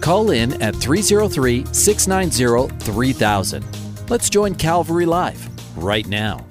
Call in at 303 690 3000. Let's join Calvary Live right now.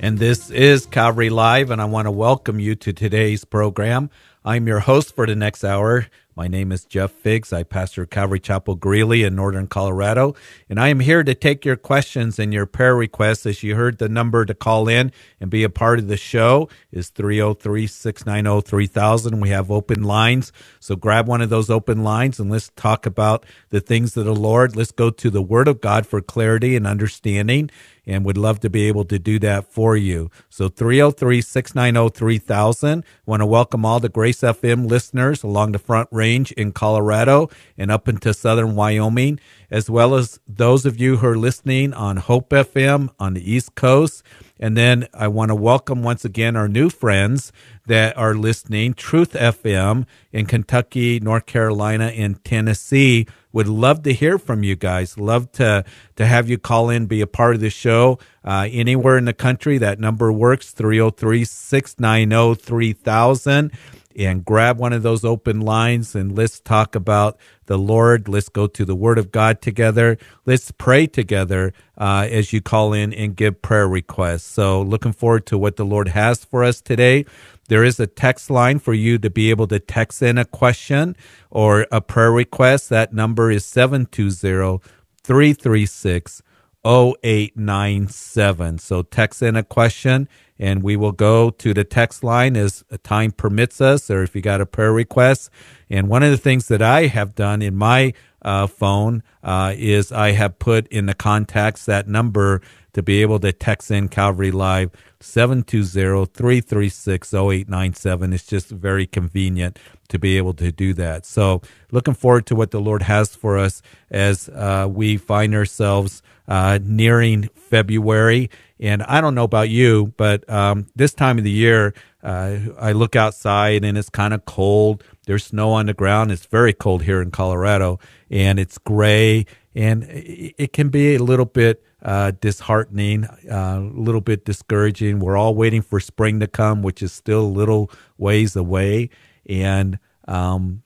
And this is Calvary Live, and I want to welcome you to today's program. I'm your host for the next hour. My name is Jeff Figs. I pastor Calvary Chapel Greeley in Northern Colorado, and I am here to take your questions and your prayer requests. As you heard, the number to call in and be a part of the show is 303 690 3000. We have open lines, so grab one of those open lines and let's talk about the things of the Lord. Let's go to the Word of God for clarity and understanding and would love to be able to do that for you. So 303 690 3000. Want to welcome all the Grace FM listeners along the front range in Colorado and up into southern Wyoming, as well as those of you who are listening on Hope FM on the East Coast. And then I want to welcome once again our new friends that are listening, Truth FM in Kentucky, North Carolina, and Tennessee. Would love to hear from you guys. Love to to have you call in, be a part of the show. Uh, anywhere in the country, that number works 303 690 3000 and grab one of those open lines and let's talk about the Lord. Let's go to the Word of God together. Let's pray together uh, as you call in and give prayer requests. So, looking forward to what the Lord has for us today. There is a text line for you to be able to text in a question or a prayer request. That number is 720 336 0897. So, text in a question and we will go to the text line as time permits us, or if you got a prayer request. And one of the things that I have done in my uh, phone uh, is I have put in the contacts that number to be able to text in Calvary Live 720-336-0897. It's just very convenient to be able to do that. So looking forward to what the Lord has for us as uh, we find ourselves uh, nearing February. And I don't know about you, but um, this time of the year, uh, I look outside and it's kind of cold. There's snow on the ground. It's very cold here in Colorado and it's gray and it can be a little bit uh, disheartening, uh, a little bit discouraging. We're all waiting for spring to come, which is still a little ways away. And, um,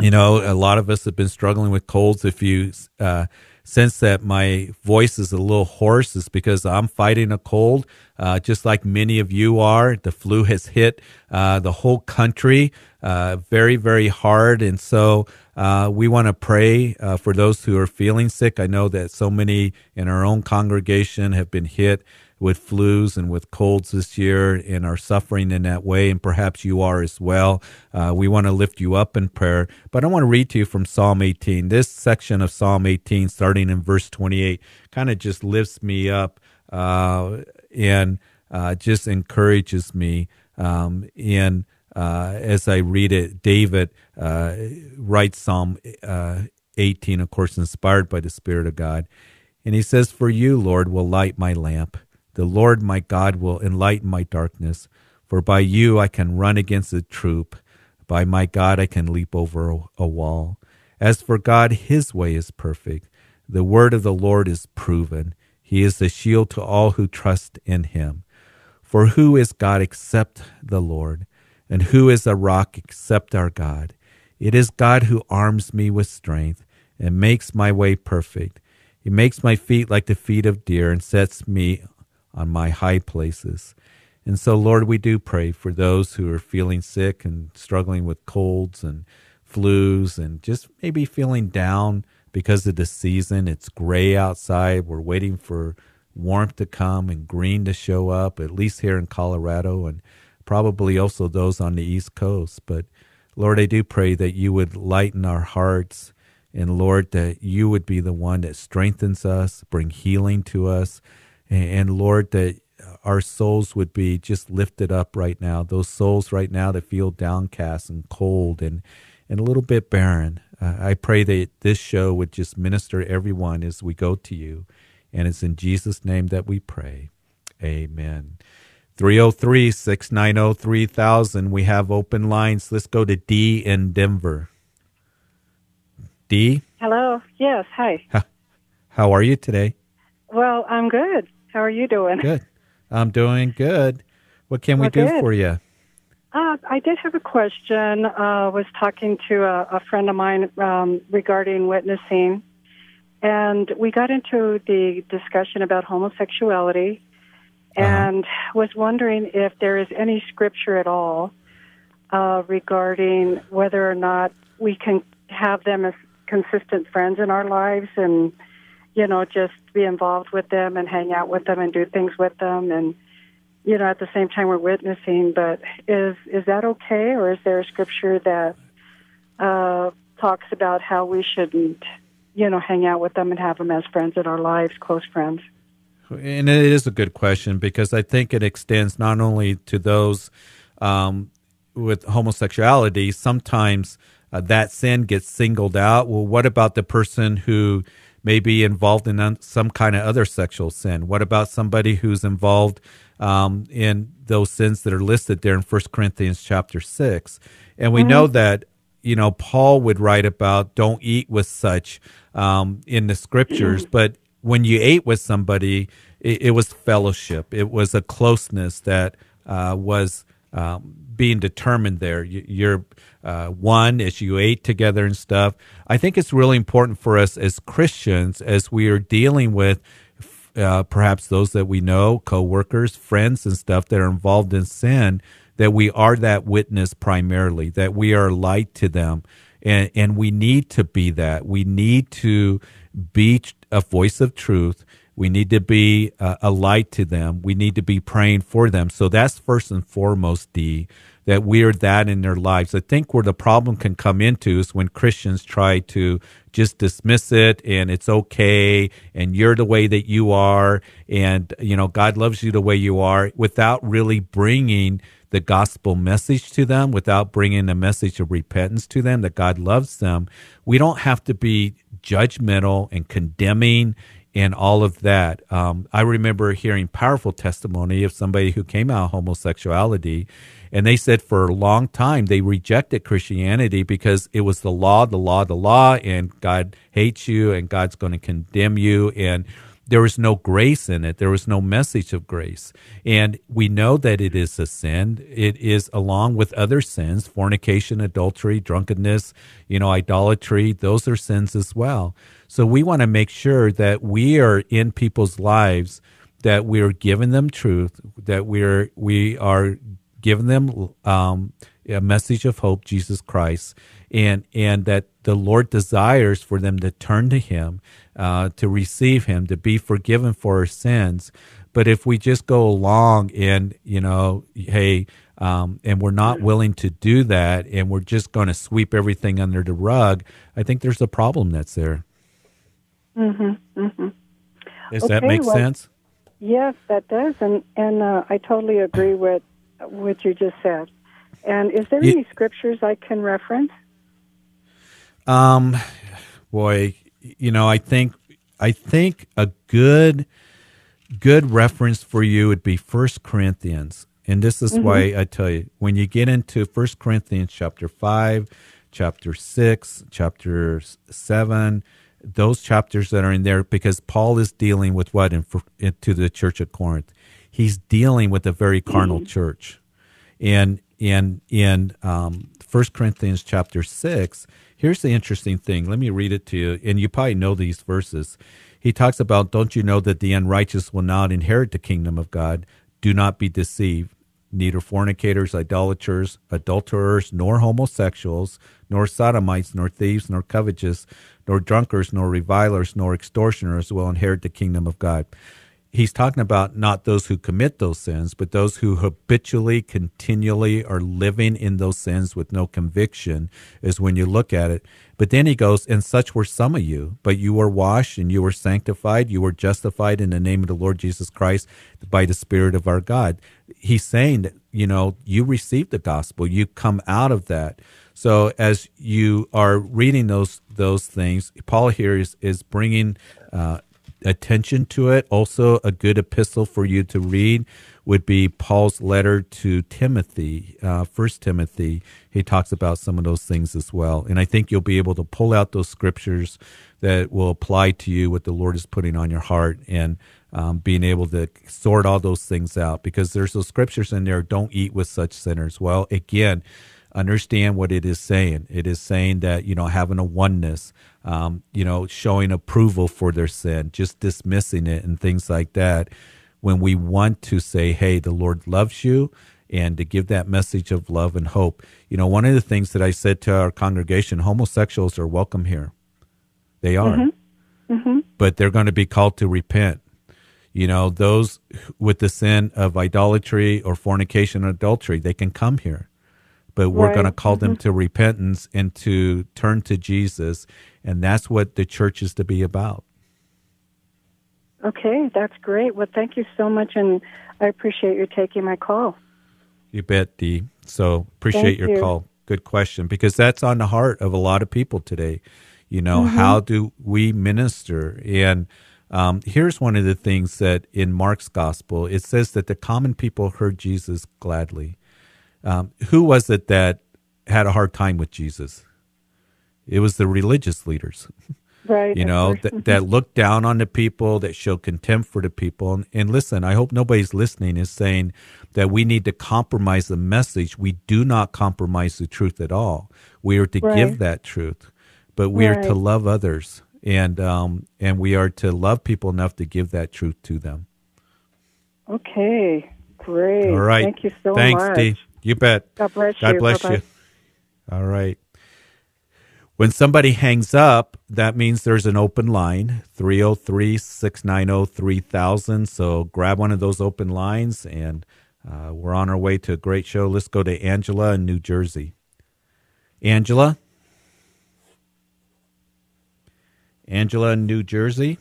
you know, a lot of us have been struggling with colds. If you uh, sense that my voice is a little hoarse, it's because I'm fighting a cold, uh, just like many of you are. The flu has hit uh, the whole country uh, very, very hard. And so uh, we want to pray uh, for those who are feeling sick. I know that so many in our own congregation have been hit with flus and with colds this year and are suffering in that way, and perhaps you are as well. Uh, we want to lift you up in prayer. But I want to read to you from Psalm 18. This section of Psalm 18, starting in verse 28, kind of just lifts me up uh, and uh, just encourages me. Um, and uh, as I read it, David uh, writes Psalm uh, 18, of course, inspired by the Spirit of God. And he says, For you, Lord, will light my lamp. The Lord my God will enlighten my darkness. For by you I can run against a troop. By my God I can leap over a wall. As for God, his way is perfect. The word of the Lord is proven. He is the shield to all who trust in him. For who is God except the Lord? And who is a rock except our God? It is God who arms me with strength and makes my way perfect. He makes my feet like the feet of deer and sets me on my high places. And so, Lord, we do pray for those who are feeling sick and struggling with colds and flus and just maybe feeling down because of the season. It's gray outside. We're waiting for warmth to come and green to show up, at least here in Colorado and probably also those on the East Coast. But Lord, I do pray that you would lighten our hearts. And Lord, that you would be the one that strengthens us, bring healing to us, and Lord, that our souls would be just lifted up right now. Those souls right now that feel downcast and cold and, and a little bit barren. Uh, I pray that this show would just minister everyone as we go to you. And it's in Jesus' name that we pray. Amen. 303 690 3000. We have open lines. Let's go to D in Denver. D? Hello. Yes. Hi. How are you today? Well, I'm good. How are you doing? Good. I'm doing good. What can we Well, do good. for you? Uh, I did have a question. Uh, was talking to a, a friend of mine um, regarding witnessing, and we got into the discussion about homosexuality, and was wondering if there is any scripture at all uh, regarding whether or not we can have them as consistent friends in our lives, and you know, just be involved with them and hang out with them and do things with them and you know, at the same time we're witnessing, but is is that okay, or is there a scripture that uh, talks about how we shouldn't, you know, hang out with them and have them as friends in our lives, close friends? And it is a good question because I think it extends not only to those um, with homosexuality, sometimes uh, that sin gets singled out. Well, what about the person who may be involved in some kind of other sexual sin? What about somebody who's involved um, in those sins that are listed there in First Corinthians chapter 6? And we know that you know, Paul would write about don't eat with such um, in the scriptures, but when you ate with somebody, it, it was fellowship. It was a closeness that uh, was um, being determined there. You, you're uh, one as you ate together and stuff. I think it's really important for us as Christians as we are dealing with uh, perhaps those that we know, coworkers, friends, and stuff that are involved in sin, that we are that witness primarily, that we are light to them, and and we need to be that. We need to be a voice of truth. We need to be uh, a light to them. We need to be praying for them. So that's first and foremost, D, that we are that in their lives. I think where the problem can come into is when Christians try to just dismiss it and it's okay and you're the way that you are and you know God loves you the way you are without really bringing the gospel message to them without bringing the message of repentance to them that God loves them we don't have to be judgmental and condemning and all of that. Um, I remember hearing powerful testimony of somebody who came out of homosexuality, and they said for a long time they rejected Christianity because it was the law, the law, the law, and God hates you, and God's going to condemn you, and there was no grace in it. There was no message of grace. And we know that it is a sin. It is along with other sins, fornication, adultery, drunkenness, you know, idolatry. Those are sins as well. So we want to make sure that we are in people's lives, that we are giving them truth, that we are, we are giving them um, a message of hope, Jesus Christ, and and that the Lord desires for them to turn to Him, uh, to receive Him, to be forgiven for our sins. But if we just go along and you know, hey, um, and we're not willing to do that, and we're just going to sweep everything under the rug, I think there's a problem that's there. Mm-hmm. Mm-hmm. Does that make well- sense? Yes, that does, and and uh, I totally agree with what you just said. And is there Ye- any scriptures I can reference? Um, boy, you know, I think I think a good good reference for you would be First Corinthians, and this is why I tell you when you get into First Corinthians chapter five, chapter six, chapter seven. Those chapters that are in there, because Paul is dealing with what in, in to the church at Corinth, he's dealing with a very carnal church, and in in um, 1 Corinthians chapter six, here's the interesting thing. Let me read it to you, and you probably know these verses. He talks about, "Don't you know that the unrighteous will not inherit the kingdom of God? Do not be deceived." Neither fornicators, idolaters, adulterers, nor homosexuals, nor sodomites, nor thieves, nor covetous, nor drunkards, nor revilers, nor extortioners will inherit the kingdom of God he's talking about not those who commit those sins, but those who habitually, continually are living in those sins with no conviction, is when you look at it. But then he goes, And such were some of you, but you were washed and you were sanctified, you were justified in the name of the Lord Jesus Christ by the Spirit of our God. He's saying that, you know, you received the gospel, you come out of that. So as you are reading those those things, Paul here is, is bringing uh, attention to it. Also, a good epistle for you to read would be Paul's letter to Timothy, uh, First Timothy. He talks about some of those things as well, and I think you'll be able to pull out those scriptures that will apply to you what the Lord is putting on your heart and. Um, being able to sort all those things out because there's those scriptures in there don't eat with such sinners well again understand what it is saying. It is saying that, you know, having a oneness, um, you know, showing approval for their sin, just dismissing it and things like that. When we want to say, hey, the Lord loves you, and to give that message of love and hope. You know, one of the things that I said to our congregation homosexuals are welcome here. They are. Mm-hmm. Mm-hmm. But they're going to be called to repent. You know, those with the sin of idolatry or fornication or adultery, they can come here but we're right. going to call mm-hmm. them to repentance and to turn to Jesus. And that's what the church is to be about. Okay, that's great. Well, thank you so much, and I appreciate you taking my call. You bet, Dee. So appreciate thank your you. call. Good question, because that's on the heart of a lot of people today. You know, mm-hmm. how do we minister? And um, here's one of the things that in Mark's gospel it says that the common people heard Jesus gladly. Um, who was it that had a hard time with Jesus? It was the religious leaders. Right. you know, that, that looked down on the people, that showed contempt for the people. And, and listen, I hope nobody's listening is saying that we need to compromise the message. We do not compromise the truth at all. We are to right. give that truth, but we right. are to love others. And um, and we are to love people enough to give that truth to them. Okay, great. All right. Thank you so Thanks, much. Thanks, Dee. You bet. God bless God you. bless Bye-bye. you. All right. When somebody hangs up, that means there's an open line 303 690 3000. So grab one of those open lines, and uh, we're on our way to a great show. Let's go to Angela in New Jersey. Angela? Angela in New Jersey?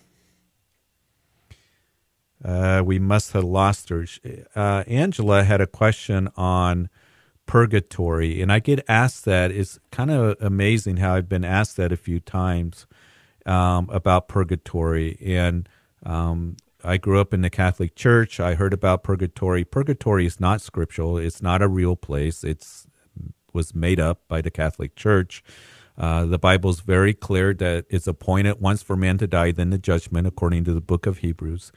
Uh, we must have lost her. Uh, Angela had a question on purgatory, and I get asked that. It's kind of amazing how I've been asked that a few times um, about purgatory. And um, I grew up in the Catholic Church. I heard about purgatory. Purgatory is not scriptural. It's not a real place. It's was made up by the Catholic Church. Uh, the Bible is very clear that it's appointed once for man to die, then the judgment, according to the book of Hebrews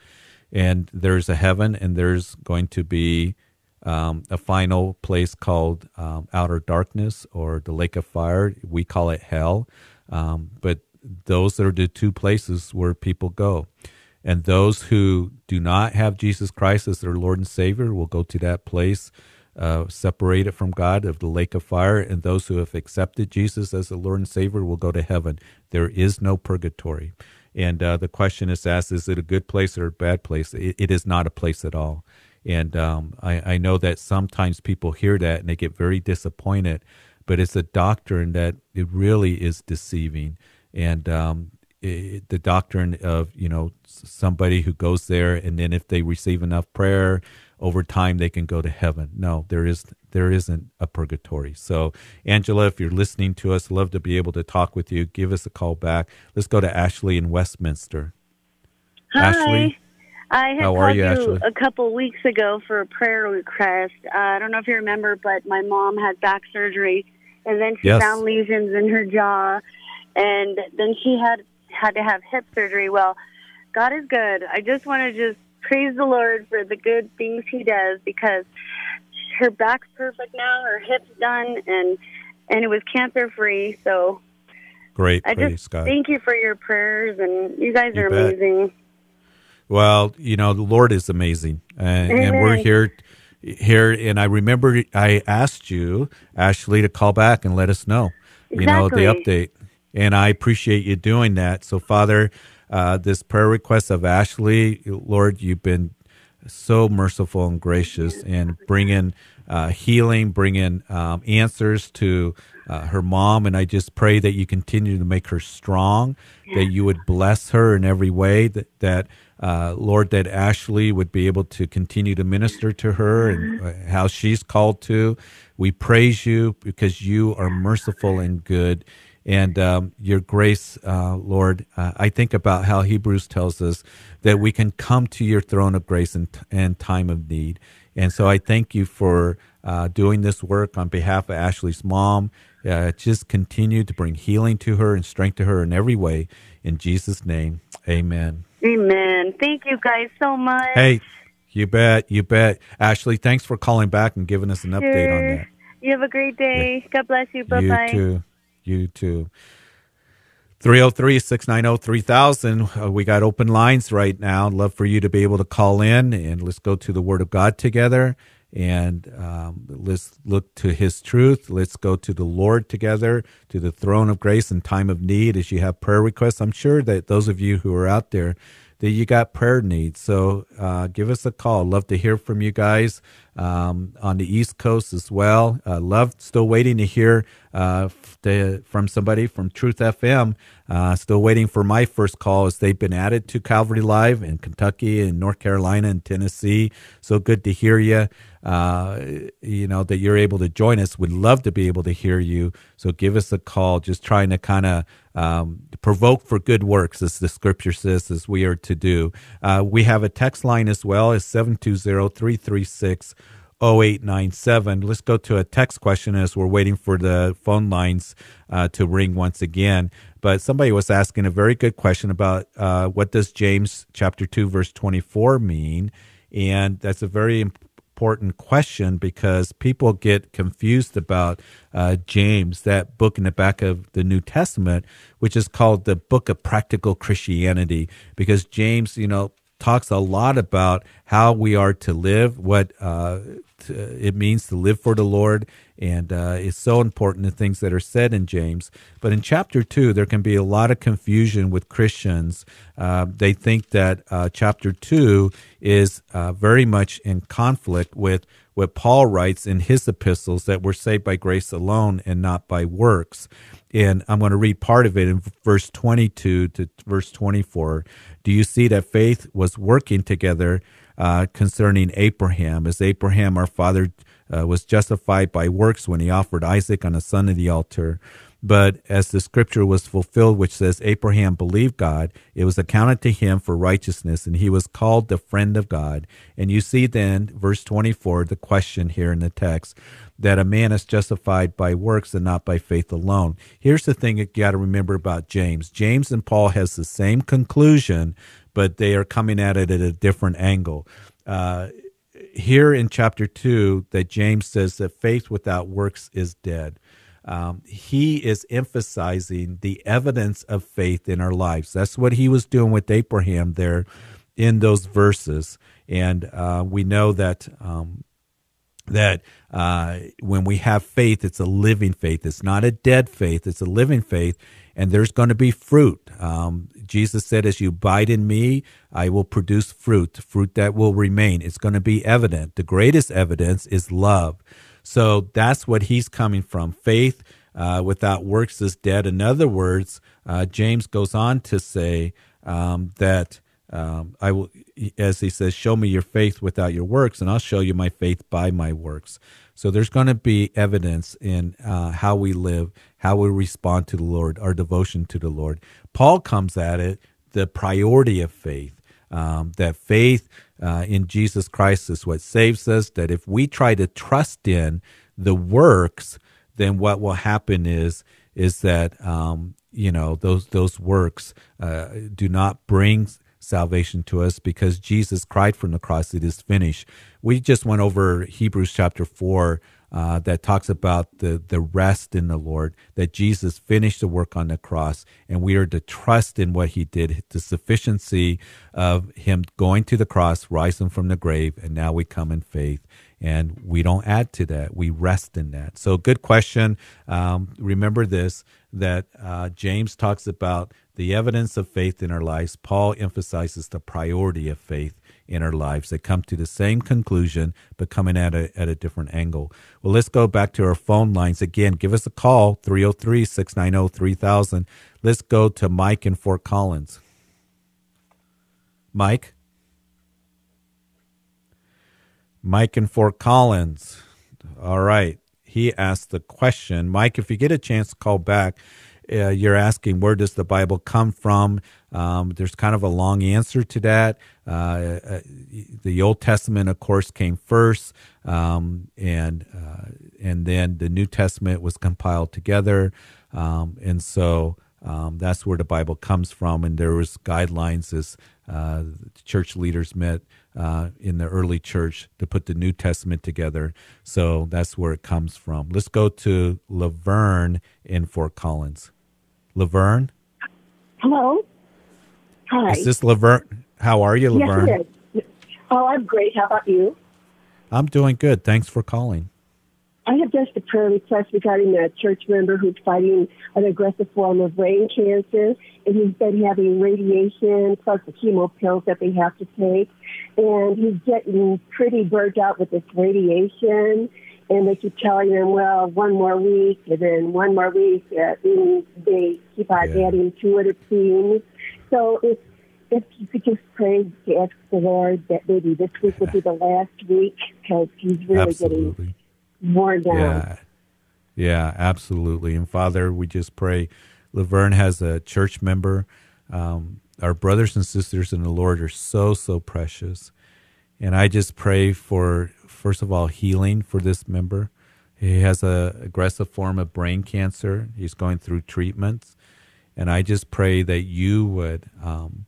and there's a heaven and there's going to be um, a final place called um, outer darkness or the lake of fire. We call it hell. Um, but those are the two places where people go. And those who do not have jesus christ as their lord and savior will go to that place uh, separated from god of the lake of fire. And those who have accepted jesus as the lord and savior will go to heaven. There is no purgatory and uh, the question is asked: Is it a good place or a bad place? it, it is not a place at all. And um, I, I know that sometimes people hear that and they get very disappointed. But it's a doctrine that it really is deceiving. And um, it, the doctrine of you know somebody who goes there and then if they receive enough prayer over time they can go to heaven. No, there is there isn't a purgatory. So, Angela, if you're listening to us, love to be able to talk with you. Give us a call back. Let's go to Ashley in Westminster. Hi. Ashley, I had how called you, you Ashley? a couple weeks ago for a prayer request. Uh, I don't know if you remember, but my mom had back surgery, and then she Yes. found lesions in her jaw, and then she had had to have hip surgery. Well, God is good. I just want to just praise the Lord for the good things He does because her back's perfect now, her hip's done, and and it was cancer free. So Great, I praise just God. thank you for your prayers, and you guys You are bet. amazing. Well, you know, the Lord is amazing, and, and we're here, here. And I remember I asked you, Ashley, to call back and let us know, you know, the update. And I appreciate you doing that. So, Father, uh, this prayer request of Ashley. Lord, you've been so merciful and gracious and bringing uh, healing, bringing um, answers to uh, her mom. And I just pray that you continue to make her strong, that you would bless her in every way, that, that uh, Lord, that Ashley would be able to continue to minister to her and uh, how she's called to. We praise you because you are merciful and good. And um, your grace, uh, Lord, uh, I think about how Hebrews tells us that we can come to your throne of grace in, in time of need. And so I thank you for uh, doing this work on behalf of Ashley's mom. Uh, just continue to bring healing to her and strength to her in every way. In Jesus' name, amen. Amen. Thank you guys so much. Hey, you bet. You bet. Ashley, thanks for calling back and giving us an update on that. You have a great day. Yeah. God bless you. Bye bye. You too. You to 303 690 3000. Uh, we got open lines right now. Love for you to be able to call in and let's go to the Word of God together and um, let's look to His truth. Let's go to the Lord together, to the throne of grace in time of need. As you have prayer requests, I'm sure that those of you who are out there, that you got prayer needs. So uh, give us a call. Love to hear from you guys um, on the East Coast as well. Uh, love still waiting to hear uh, to, from somebody from Truth FM. Uh, still waiting for my first call as they've been added to Calvary Live in Kentucky and North Carolina and Tennessee. So good to hear you. Uh, you know that you're able to join us. Would love to be able to hear you. So give us a call. Just trying to kind of um, provoke for good works, as the scripture says, as we are to do. Uh, we have a text line as well. It's 720 336 0897. Let's go to a text question as we're waiting for the phone lines uh, to ring once again. But somebody was asking a very good question about uh, what does James chapter 2 verse 24 mean? And that's a very important question because people get confused about uh, James, that book in the back of the New Testament, which is called the Book of Practical Christianity, because James, you know, talks a lot about how we are to live, what uh, to, it means to live for the Lord, and uh, it's so important the things that are said in James. But in chapter two, there can be a lot of confusion with Christians. Uh, they think that uh, chapter two is uh, very much in conflict with what Paul writes in his epistles that we're saved by grace alone and not by works. And I'm going to read part of it in verse 22 to verse 24. Do you see that faith was working together uh, concerning Abraham, as Abraham, our father, uh, was justified by works when he offered Isaac on the son of the altar? But as the scripture was fulfilled, which says, Abraham believed God, it was accounted to him for righteousness, and he was called the friend of God. And you see then, verse 24, the question here in the text, that a man is justified by works and not by faith alone. Here's the thing you got to remember about James. James and Paul has the same conclusion, but they are coming at it at a different angle. Uh, here in chapter 2, that James says that faith without works is dead um, he is emphasizing the evidence of faith in our lives. That's what he was doing with Abraham there in those verses. And uh, we know that um, that uh, when we have faith, it's a living faith. It's not a dead faith. It's a living faith, and there's going to be fruit. Um, Jesus said, "As you abide in me, I will produce fruit, fruit that will remain." It's going to be evident. The greatest evidence is love. So that's what he's coming from. Faith uh, without works is dead. In other words, uh, James goes on to say um, that um, I will, as he says, show me your faith without your works, and I'll show you my faith by my works. So there's going to be evidence in uh, how we live, how we respond to the Lord, our devotion to the Lord. Paul comes at it the priority of faith. Um, that faith uh, in Jesus Christ is what saves us. That if we try to trust in the works, then what will happen is is that um, you know those those works uh, do not bring salvation to us because Jesus cried from the cross, "It is finished." We just went over Hebrews chapter four uh, that talks about the, the rest in the Lord, that Jesus finished the work on the cross, and we are to trust in what he did, the sufficiency of him going to the cross, rising from the grave, and now we come in faith. and we don't add to that. We rest in that. So, good question. Um, remember this that uh, James talks about the evidence of faith in our lives. Paul emphasizes the priority of faith in our lives. They come to the same conclusion, but coming at a, at a different angle. Well, let's go back to our phone lines again. Give us a call, 303 690 3000. Let's go to Mike in Fort Collins. Mike? Mike in Fort Collins. All right. He asked the question. Mike, if you get a chance to call back, uh, you're asking where does the Bible come from? Um, there's kind of a long answer to that. Uh, uh, the Old Testament, of course, came first, um, and uh, and then the New Testament was compiled together, um, and so um, that's where the Bible comes from. And there was guidelines as uh, church leaders met uh, in the early church to put the New Testament together. So that's where it comes from. Let's go to Laverne in Fort Collins. Laverne. Hello. Hi. Is this Laverne? How are you, Laverne? Yes, it is. Oh, I'm great. How about you? I'm doing good. Thanks for calling. I have just a prayer request regarding a church member who's fighting an aggressive form of brain cancer, and he's been having radiation plus the chemo pills that they have to take, and he's getting pretty burnt out with this radiation. And they keep telling them, well, one more week, and then one more week, uh, and they keep on yeah. adding to it, it seems. So if if you could just pray to ask the Lord that maybe this week would be the last week because he's really Absolutely. getting more down. Yeah. Yeah, absolutely. And Father, we just pray. Laverne has a church member. Um, our brothers and sisters in the Lord are so, so precious. And I just pray for, first of all, healing for this member. He has a aggressive form of brain cancer. He's going through treatments. And I just pray that you would um,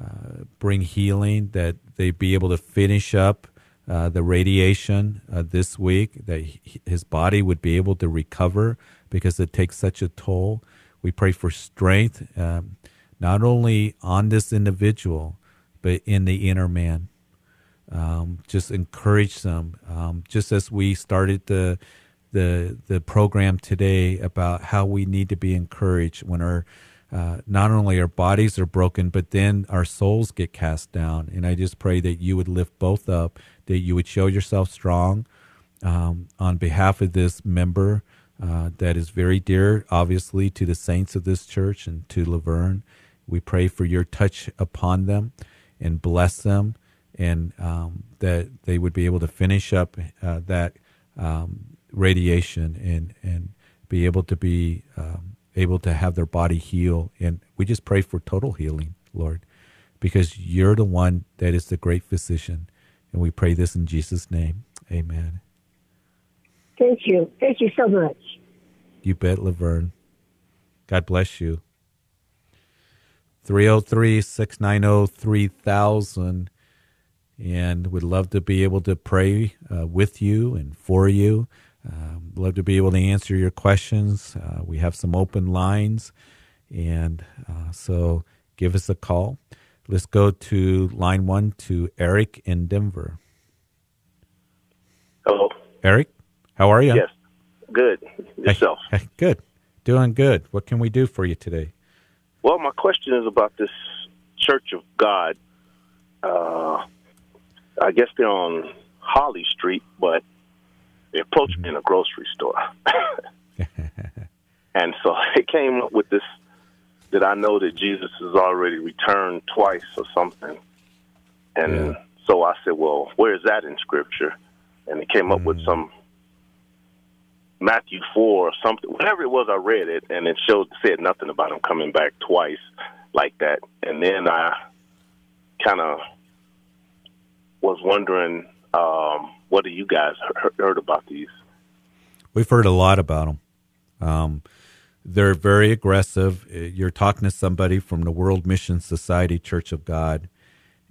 uh, bring healing, that they be able to finish up uh, the radiation uh, this week, that he, his body would be able to recover because it takes such a toll. We pray for strength, um, not only on this individual, but in the inner man. Um, just encourage them. Um, just as we started the the the program today about how we need to be encouraged when our uh, not only our bodies are broken, but then our souls get cast down. And I just pray that you would lift both up, that you would show yourself strong um, on behalf of this member uh, that is very dear, obviously, to the saints of this church and to Laverne. We pray for your touch upon them and bless them, and um, that they would be able to finish up uh, that um, radiation and and be able to be um, able to have their body heal. And we just pray for total healing, Lord, because you're the one that is the great physician. And we pray this in Jesus' name. Amen. Thank you. Thank you so much. You bet, Laverne. God bless you. 303 690 3000. And would love to be able to pray uh, with you and for you. Um, love to be able to answer your questions. Uh, we have some open lines, and uh, so give us a call. Let's go to line one to Eric in Denver. Hello, Eric. How are you? Yes, good. Yourself? Hey, hey, good. Doing good. What can we do for you today? Well, my question is about this Church of God. Uh, I guess they're on Holly Street, but they approached me in a grocery store. and so they came up with this that I know that Jesus has already returned twice or something. And yeah. so I said, Well, where is that in scripture? And they came up mm. with some Matthew four or something whatever it was I read it and it showed said nothing about him coming back twice like that. And then I kinda was wondering um, what do you guys heard about these? We've heard a lot about them. Um, they're very aggressive. Uh, you're talking to somebody from the World Mission Society Church of God,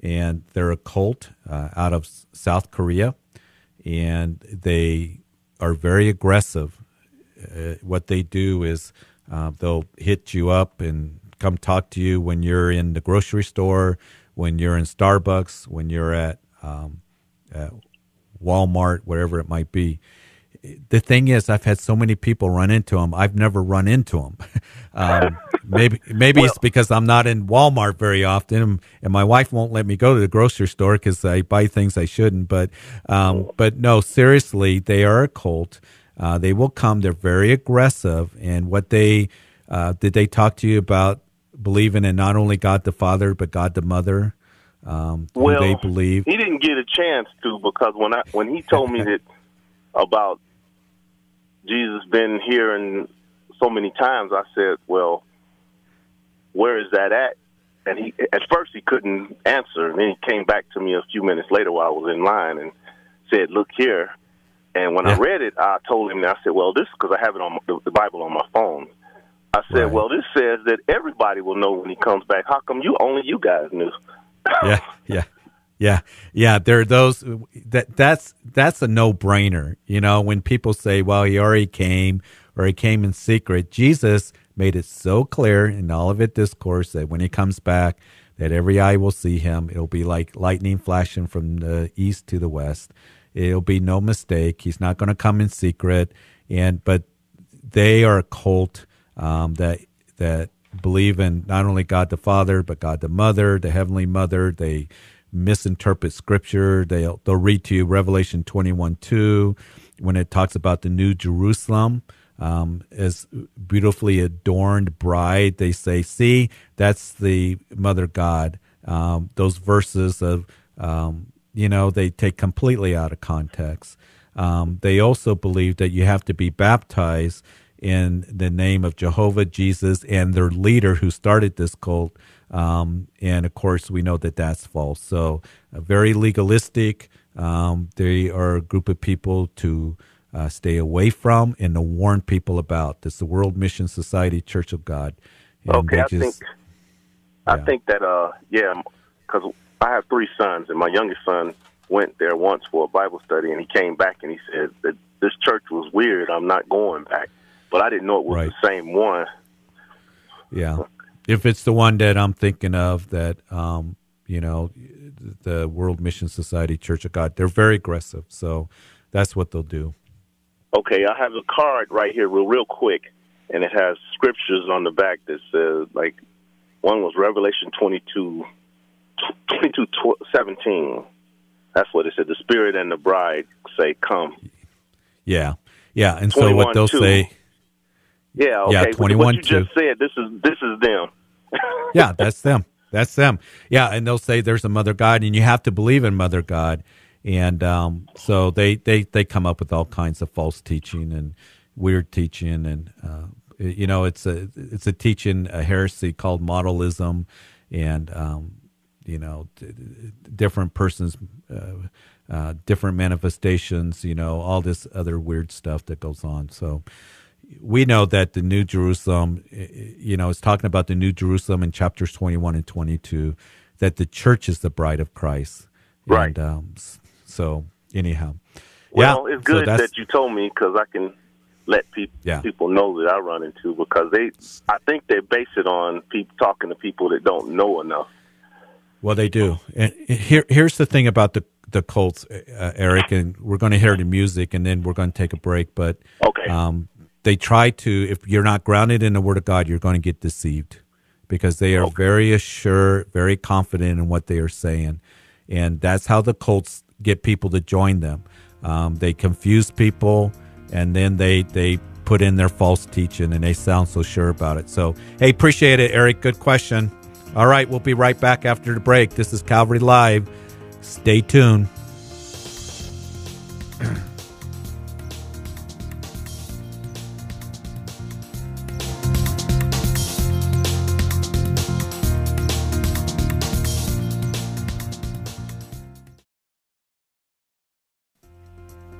and they're a cult uh, out of South Korea, and they are very aggressive. Uh, what they do is uh, they'll hit you up and come talk to you when you're in the grocery store, when you're in Starbucks, when you're at um, Walmart, whatever it might be. The thing is, I've had so many people run into them. I've never run into them. um, maybe maybe well, it's because I'm not in Walmart very often, and my wife won't let me go to the grocery store because I buy things I shouldn't. But um, but no, seriously, they are a cult. Uh, they will come. They're very aggressive, and what they uh, did they talk to you about believing in not only God the Father but God the Mother? Um, well, they believe he didn't get a chance to because when I when he told me that about Jesus been here and so many times, I said, "Well, where is that at?" And he at first he couldn't answer, and then he came back to me a few minutes later while I was in line and said, "Look here." And when yeah. I read it, I told him, I said, "Well, this because I have it on the Bible on my phone." I said, right. "Well, this says that everybody will know when he comes back. How come you only you guys knew?" Yeah, yeah, yeah, yeah. There are those that that's that's a no brainer. You know, when people say, "Well, he already came," or "He came in secret," Jesus made it so clear in Olivet discourse that when he comes back, that every eye will see him. It'll be like lightning flashing from the east to the west. It'll be no mistake. He's not going to come in secret. And but they are a cult um, that that believe in not only God the Father but God the Mother, the Heavenly Mother. They misinterpret Scripture. They'll they'll read to you Revelation twenty one two when it talks about the New Jerusalem. Um, as beautifully adorned bride, they say, "See, that's the Mother God." Um, those verses of, um, you know, they take completely out of context. Um, they also believe that you have to be baptized in the name of Jehovah, Jesus, and their leader who started this cult. Um, and of course, we know that that's false. So, uh, very legalistic. Um, they are a group of people to uh, stay away from and to warn people about. It's the World Mission Society Church of God. And okay, I think yeah. I think that uh yeah, because I have three sons, and my youngest son went there once for a Bible study, and he came back and he said that this church was weird. I'm not going back but I didn't know it was right. the same one. Yeah, if it's the one that I'm thinking of, that um, you know, the World Mission Society Church of God, they're very aggressive, so that's what they'll do. Okay, I have a card right here, real real quick, and it has scriptures on the back that says like one was Revelation 22, 22 17. That's what it said. The Spirit and the bride say, "Come." Yeah, yeah, and so what they'll 2. say yeah, okay. Yeah, twenty one. What you just said this is this is them. yeah, that's them. That's them. Yeah, and they'll say there's a mother God, and you have to believe in mother God, and um, so they they they come up with all kinds of false teaching and weird teaching, and uh, you know it's a it's a teaching a heresy called modalism, and um, you know different persons. Uh, uh, different manifestations, you know, all this other weird stuff that goes on. So, we know that the New Jerusalem, you know, is talking about the New Jerusalem in chapters 21 and 22, that the church is the bride of Christ. Right. And, um, so, anyhow. Well, yeah, it's good so that you told me because I can let people yeah. people know that I run into because they, I think they base it on people talking to people that don't know enough. Well, they do. And here, here's the thing about the the cults, uh, Eric, and we're going to hear the music, and then we're going to take a break. But okay, um, they try to if you're not grounded in the word of god you're going to get deceived because they are okay. very assured very confident in what they are saying. And that's how the cults get people to join them. Um, they confuse people and then they they put in their false teaching and they sound so sure about it. So hey appreciate it eric. Good question. All right we'll be right back after the break. This is calvary live. Stay tuned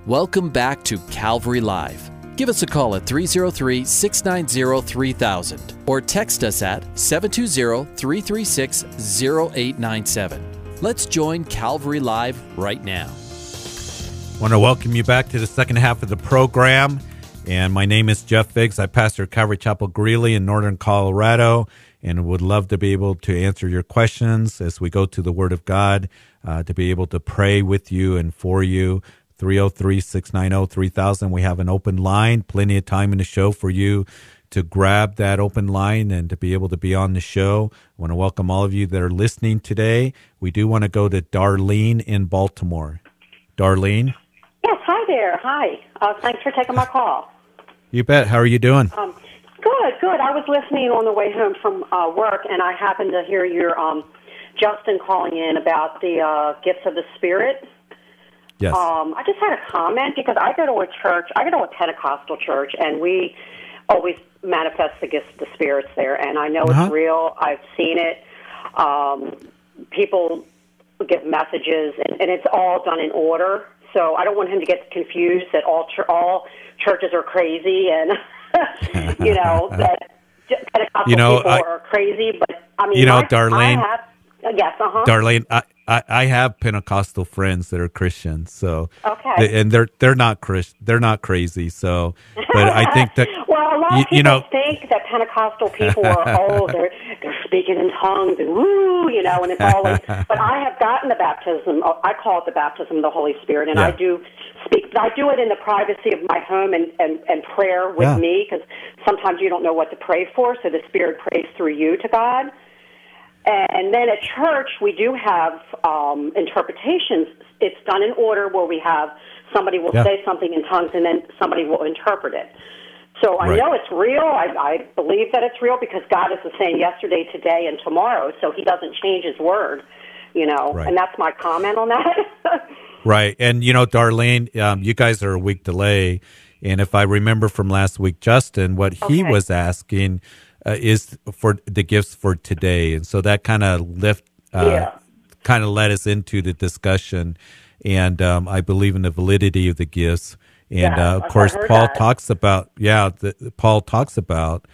Welcome back to Calvary Live. Give us a call at 303 690 3000 or text us at 720 336 0897. Let's join Calvary Live right now. I want to welcome you back to the second half of the program. And my name is Jeff Figs. I pastor Calvary Chapel Greeley in northern Colorado and would love to be able to answer your questions as we go to the Word of God, uh, to be able to pray with you and for you 303 690 3000. We have an open line, plenty of time in the show for you to grab that open line and to be able to be on the show. I want to welcome all of you that are listening today. We do want to go to Darlene in Baltimore. Darlene? Yes, hi there. Hi. Uh, thanks for taking my call. You bet. How are you doing? Um, good, good. I was listening on the way home from uh, work, and I happened to hear your um, Justin calling in about the uh, gifts of the Spirit. Yes. Um, I just had a comment because I go to a church. I go to a Pentecostal church, and we always manifest the gifts of the spirits there. And I know Uh-huh. it's real. I've seen it. Um, people give messages, and, and it's all done in order. So I don't want him to get confused that all ch- all churches are crazy, and you know that Pentecostal You know, people I- are crazy. But I mean, You know, I, Darlene- I have, yes, uh huh. Darlene, I, I, I have Pentecostal friends that are Christians, so Okay. they- and they're they're not Christ, they're not crazy. So, but I think that well, a lot you, of people you know, think that Pentecostal people are oh they're they're speaking in tongues and woo you know and it's always but I have gotten the baptism uh, I call it the baptism of the Holy Spirit and I do speak I do it in the privacy of my home and and, and prayer with Yeah. me because sometimes you don't know what to pray for so the Spirit prays through you to God. And then at church, we do have um, interpretations. It's done in order where we have somebody will Yeah. say something in tongues and then somebody will interpret it. So I Right. know it's real. I, I believe that it's real because God is the same yesterday, today, and tomorrow. So He doesn't change His word, you know. Right. And that's my comment on that. Right. And, you know, Darlene, um, you guys are a week delay. And if I remember from last week, Justin, what he was asking uh, is for the gifts for today. And so that kind of lift, uh, Yeah. kind of led us into the discussion. And um, I believe in the validity of the gifts. And Yeah, uh, of course, Paul that. talks about, yeah, the, Paul talks about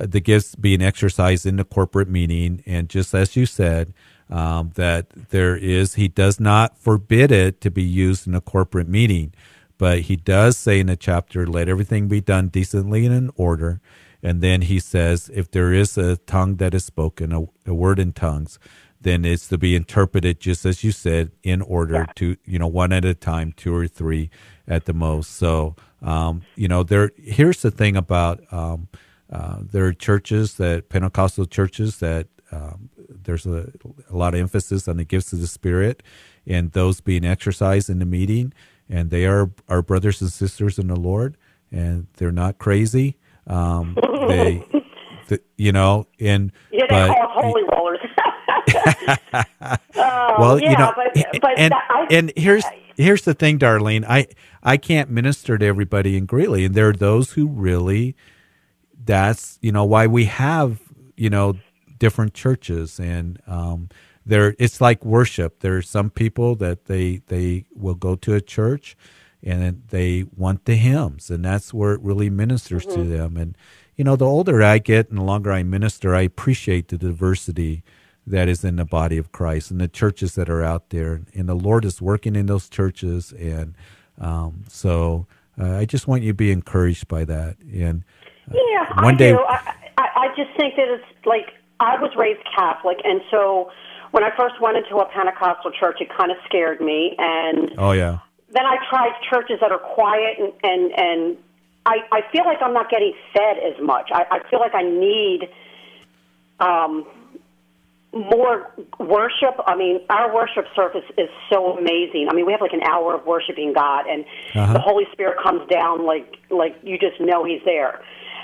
uh, the gifts being exercised in the corporate meeting. And just as you said, um, that there is, he does not forbid it to be used in a corporate meeting, but he does say in the chapter, let everything be done decently and in order. And then he says, if there is a tongue that is spoken, a, a word in tongues, then it's to be interpreted just as you said in order to you know one at a time two or three at the most. So um, you know there here's the thing about um, uh, there are churches that pentecostal churches that um, there's a, a lot of emphasis on the gifts of the spirit and those being exercised in the meeting. And they are our brothers and sisters in the lord and they're not crazy um, they th- you know and yeah, they but call us holy rollers. Oh, well, yeah, you know, but, but and that- I, and here's here's the thing, Darlene. I I can't minister to everybody in Greeley, and there are those who really. That's you know why we have you know different churches, and um, there it's like worship. There are some people that they they will go to a church, and they want the hymns, and that's where it really ministers to Mm-hmm. them. And you know, the older I get and the longer I minister, I appreciate the diversity that is in the body of Christ and the churches that are out there. And the Lord is working in those churches. And um, so uh, I just want you to be encouraged by that. And Yeah, one I day- do. I, I, I just think that it's like I was raised Catholic, and so when I first went into a Pentecostal church, it kind of scared me. And oh yeah, then I tried churches that are quiet, and and and I I feel like I'm not getting fed as much. I, I feel like I need um more worship. I mean, our worship service is so amazing. I mean, we have like an hour of worshiping God, and Uh-huh. the Holy Spirit comes down like like you just know He's there.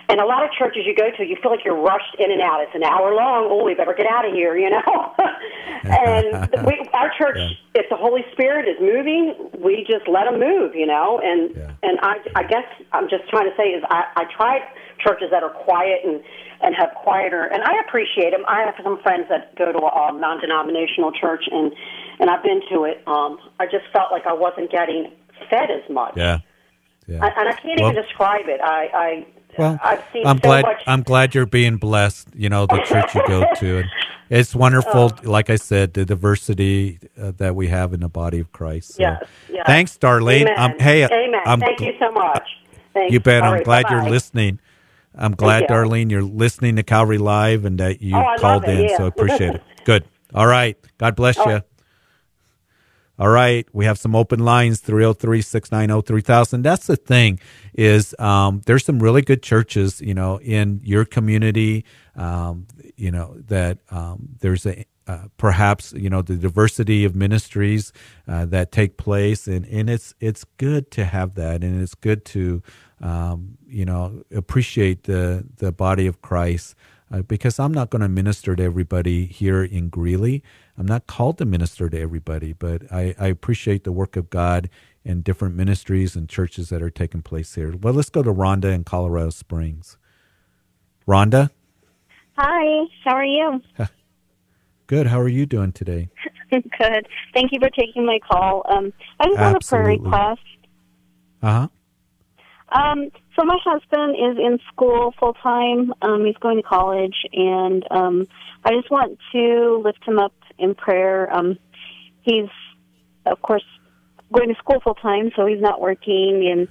And a lot of churches you go to, you feel like you're rushed in and out. It's an hour long. Oh, we better get out of here, you know. and we, our church, if the Holy Spirit is moving, we just let Him move, you know. And Yeah. and I, I guess I'm just trying to say is I, I tried churches that are quiet and and have quieter, and I appreciate them. I have some friends that go to a um, non-denominational church, and and I've been to it. Um, I just felt like I wasn't getting fed as much. yeah, yeah. I, and I can't Well- even describe it. I, I Well, I've seen I'm so glad. much. I'm glad you're being blessed. You know the church you go to, and it's wonderful. Oh. like I said, the diversity uh, that we have in the body of Christ. So, Yes, yes. Thanks, Darlene. Amen. Um, hey, Amen. I'm Thank gl- you so much. Thanks. You bet. All I'm right, glad bye-bye. you're listening. I'm glad, you. Darlene, you're listening to Calvary Live and that you Oh, called in. yeah. So I appreciate it. Good. All right. God bless Oh. you. All right, we have some open lines 303-690-3000. That's the thing is um, there's some really good churches, you know, in your community, um, you know, that um, there's a uh, perhaps you know the diversity of ministries uh, that take place, and, and it's it's good to have that, and it's good to um, you know appreciate the the body of Christ. Uh, because I'm not going to minister to everybody here in Greeley. I'm not called to minister to everybody, but I, I appreciate the work of God and different ministries and churches that are taking place here. Well, let's go to Rhonda in Colorado Springs. Rhonda? Hi, how are you? Good. How are you doing today? Good. Thank you for taking my call. Um, I just want a prayer Absolutely. request. Uh huh. Um, so my husband is in school full time. Um, he's going to college, and um, I just want to lift him up in prayer. Um, he's, of course, going to school full time, so he's not working, and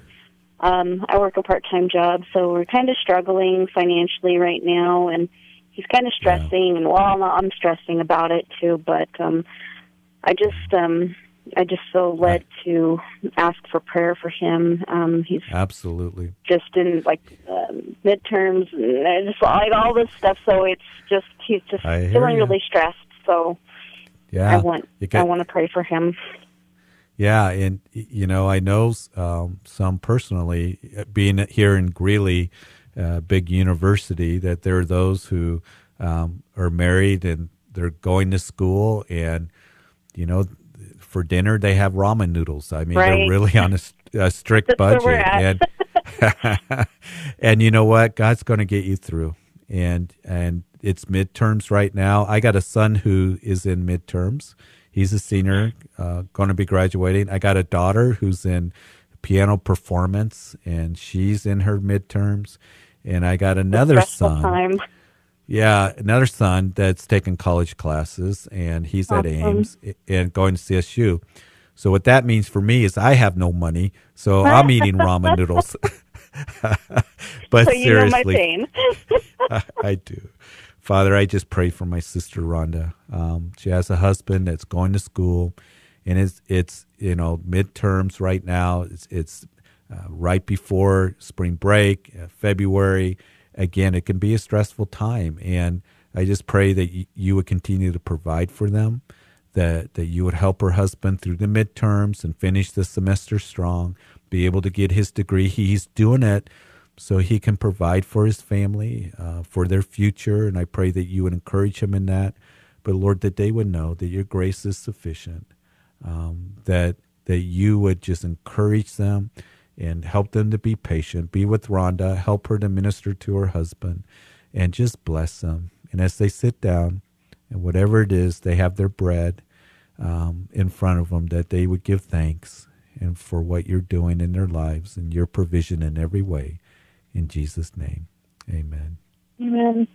um, I work a part time job, so we're kind of struggling financially right now, and he's kind of stressing, and well, I'm stressing about it too, but um, I just. Um, I just feel led to ask for prayer for him. Um, he's Absolutely. just in like um, midterms and just like all this stuff. So it's just he's just feeling ya. really stressed. So Yeah. I want You I want to pray for him. Yeah, and you know, I know um, some personally, uh, being here in Greeley, uh, big university, that there are those who um, are married and they're going to school, and you know, for dinner they have ramen noodles. I mean, Right. they're really on a strict That's where budget, and and you know what, God's going to get you through, and and it's midterms right now. I got a son who is in midterms. He's a senior, uh, going to be graduating. I got a daughter who's in piano performance, and she's in her midterms. And I got another son. time. Yeah, another son that's taking college classes, and he's at Aims and going to CSU. So what that means for me is I have no money, so I'm eating ramen noodles. but so you know my seriously, pain. I do. Father, I just pray for my sister Rhonda. Um, she has a husband that's going to school, and it's it's you know midterms right now. It's it's uh, right before spring break, uh, February. Again, it can be a stressful time, and I just pray that you would continue to provide for them, that that you would help her husband through the midterms and finish the semester strong, be able to get his degree. He's doing it so he can provide for his family, uh, for their future. And I pray that you would encourage him in that. But Lord, that they would know that your grace is sufficient, um, that that you would just encourage them and help them to be patient. Be with Rhonda, help her to minister to her husband, and just bless them. And as they sit down, and whatever it is, they have their bread um, in front of them, that they would give thanks and for what you're doing in their lives and your provision in every way. In Jesus' name, amen. Amen.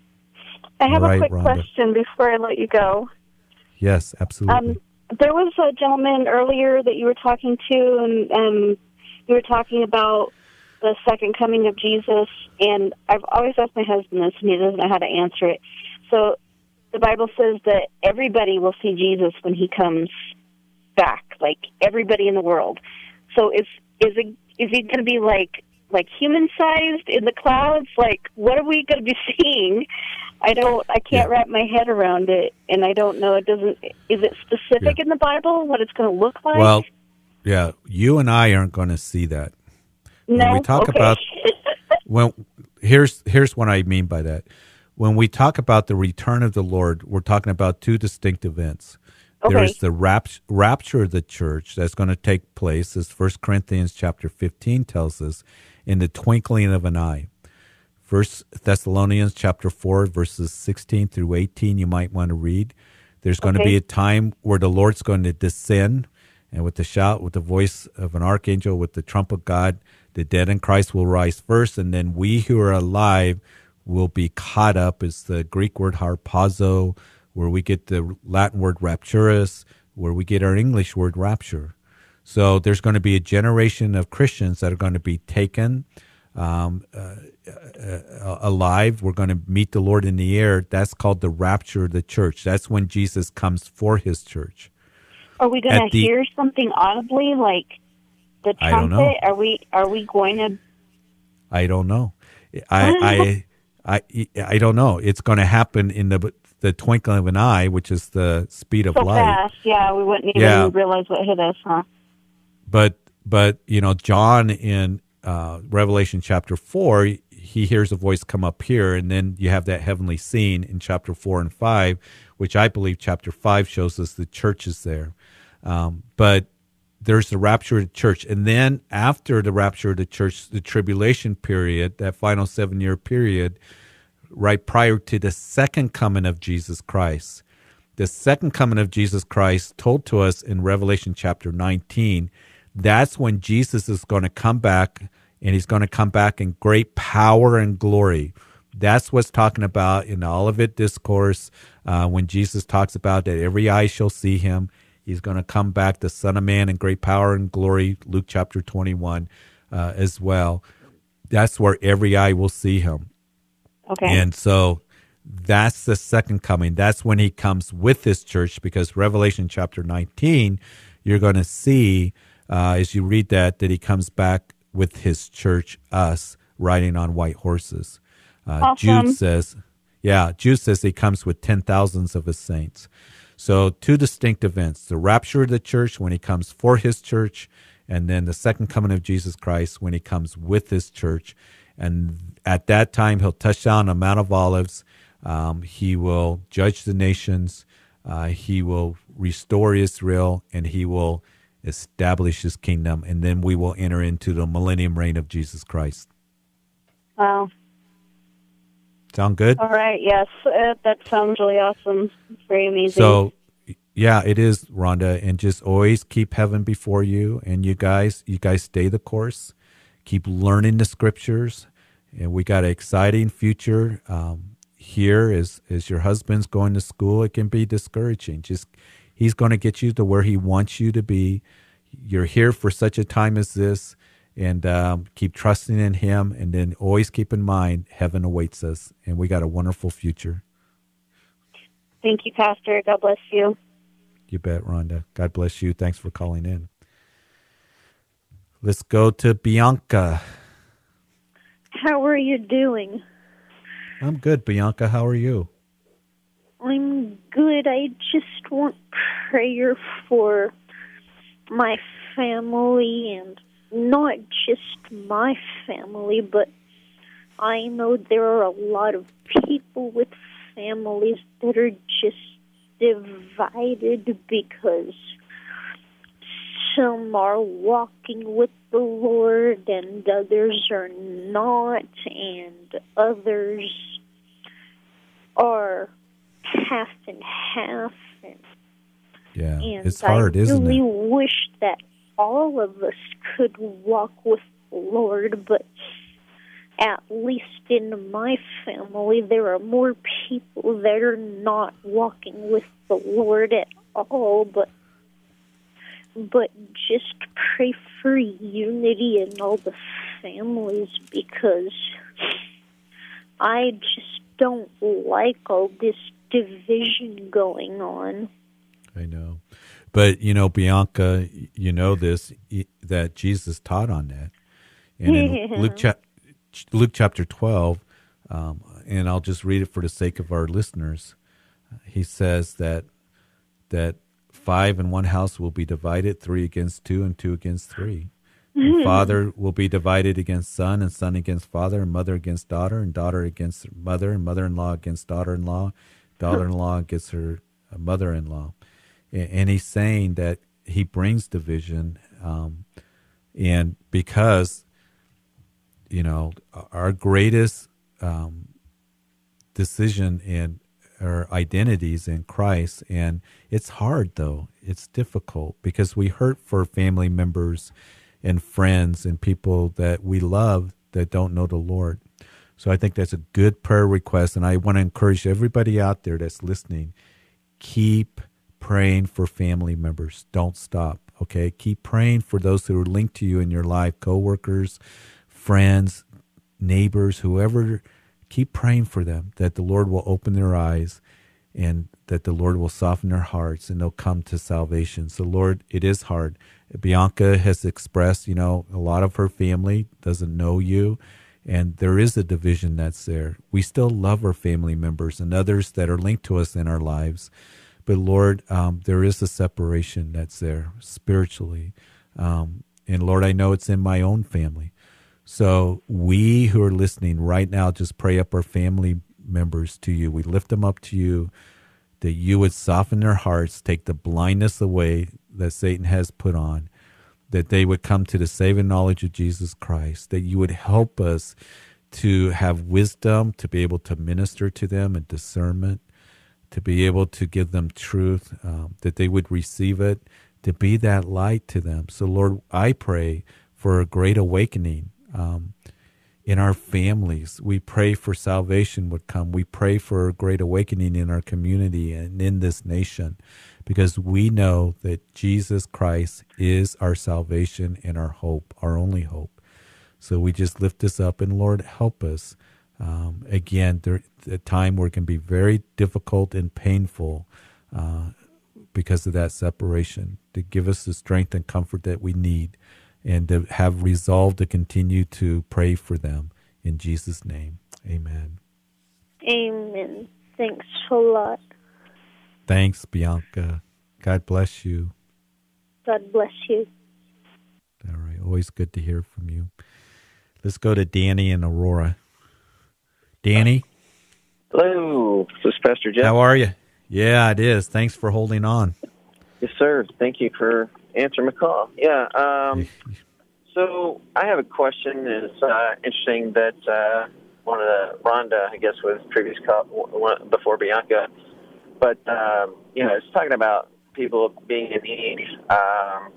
I have right, a quick Rhonda. question before I let you go. Yes, absolutely. Um, there was a gentleman earlier that you were talking to, and um, you were talking about the second coming of Jesus. And I've always asked my husband this, and he doesn't know how to answer it. So the Bible says that everybody will see Jesus when he comes back, like everybody in the world. So is is it is he going to be like like human sized in the clouds? Like what are we going to be seeing? I don't. I can't wrap my head around it, and I don't know. It doesn't. Is it specific in the Bible what it's going to look like? well, yeah, you and I aren't going to see that. no. when we talk okay. about when here's here's what I mean by that. When we talk about the return of the Lord, we're talking about two distinct events. Okay. There's the rapt, rapture of the church that's going to take place, as First Corinthians chapter 15 tells us, in the twinkling of an eye. First Thessalonians chapter 4 verses 16 through 18 you might want to read. There's going to be a time where the Lord's going to descend and with the shout with the voice of an archangel with the trump of God the dead in Christ will rise first and then we who are alive will be caught up it's the Greek word harpazo where we get the Latin word rapturus where we get our English word rapture. So there's going to be a generation of Christians that are going to be taken um, uh, uh, alive. We're going to meet the Lord in the air. That's called the rapture of the church. That's when Jesus comes for his church. Are we going to the- hear something audibly like the I don't know. trumpet? Are we are we going to I don't know. I I I I don't know. It's going to happen in the the twinkling of an eye, which is the speed of so light. fast? Yeah, we wouldn't even Yeah. realize what hit us, huh? But but you know, John in uh, Revelation chapter four, he hears a voice come up here, and then you have that heavenly scene in chapter four and five, which I believe chapter five shows us the church is there. Um, but there's the rapture of the church, and then after the rapture of the church, the tribulation period, that final seven year period, right prior to the second coming of Jesus Christ. The second coming of Jesus Christ, told to us in Revelation chapter 19, that's when Jesus is going to come back and he's going to come back in great power and glory. That's what's talking about in the Olivet Discourse uh, when Jesus talks about that every eye shall see him. He's going to come back, the Son of Man, in great power and glory, Luke chapter 21 uh, as well. That's where every eye will see him. Okay. And so that's the second coming. That's when he comes with his church because Revelation chapter 19, you're going to see uh, as you read that, that he comes back with his church, us, riding on white horses. Uh, Awesome. Jude says, yeah, Jude says he comes with ten thousands of his saints. So two distinct events: the rapture of the church when he comes for his church, and then the second coming of Jesus Christ when he comes with his church. And at that time, he'll touch down on Mount of Olives. Um, he will judge the nations. Uh, he will restore Israel, and he will establish his kingdom. And then we will enter into the millennium reign of Jesus Christ. Wow. Sound good? All right. Yes, uh, that sounds really awesome. It's very amazing. So, yeah, it is, Rhonda, and just always keep heaven before you. And you guys, you guys stay the course. Keep learning the scriptures, and we got an exciting future um, here. As as your husband's going to school, it can be discouraging. Just he's going to get you to where he wants you to be. You're here for such a time as this, and um, keep trusting in him. And then always keep in mind, heaven awaits us, and we got a wonderful future. Thank you, Pastor. God bless you. You bet, Rhonda. God bless you. Thanks for calling in. Let's go to Bianca. How are you doing? I'm good, Bianca. How are you? I'm good. I just want prayer for my family and not just my family, but I know there are a lot of people with families that are just divided because some are walking with the Lord and others are not, and others are half and half. And, Yeah, and it's hard, I isn't really it? wish that all of us could walk with the Lord, but at least in my family, there are more people that are not walking with the Lord at all, but but just pray for unity in all the families because I just don't like all this division going on. I know. But, you know, Bianca, you know this that Jesus taught on that. And in Luke, chap- Luke chapter 12, um, and I'll just read it for the sake of our listeners. He says that that five in one house will be divided, three against two, and two against three. And father will be divided against son, and son against father, and mother against daughter, and daughter against mother, and mother-in-law against daughter-in-law, daughter-in-law against her uh, mother-in-law. A- And he's saying that he brings division, um, and because you know our greatest um, decision in our identities in Christ, and it's hard though. It's difficult because we hurt for family members and friends and people that we love that don't know the Lord. So I think that's a good prayer request, and I want to encourage everybody out there that's listening. Keep praying for family members. Don't stop. Okay, keep praying for those who are linked to you in your life, coworkers, friends, neighbors, whoever. Keep praying for them that the Lord will open their eyes and that the Lord will soften their hearts and they'll come to salvation. So, Lord, it is hard. Bianca has expressed, you know, a lot of her family doesn't know you, and there is a division that's there. We still love our family members and others that are linked to us in our lives. But, Lord, um, there is a separation that's there spiritually. Um, and, Lord, I know it's in my own family. So, we who are listening right now, just pray up our family members to you. We lift them up to you that you would soften their hearts, take the blindness away that Satan has put on, that they would come to the saving knowledge of Jesus Christ, that you would help us to have wisdom, to be able to minister to them and discernment, to be able to give them truth, um, that they would receive it, to be that light to them. So, Lord, I pray for a great awakening. Um, in our families. We pray for salvation would come. We pray for a great awakening in our community and in this nation because we know that Jesus Christ is our salvation and our hope, our only hope. So we just lift this up and Lord, help us. Um, again, there a time where it can be very difficult and painful uh, because of that separation. To give us the strength and comfort that we need and to have resolve to continue to pray for them. In Jesus' name, amen. Amen. Thanks a lot. Thanks, Bianca. God bless you. God bless you. All right. Always good to hear from you. Let's go to Danny and Aurora. Danny? Hello. This is Pastor Jeff. How are you? Yeah, it is. Thanks for holding on. Yes, sir. Thank you for answering my call. Yeah. Um, so I have a question. It's uh, interesting that uh, one of the Rhonda, I guess, was previous call one, before Bianca, but um, you know, it's talking about people being in need. Um,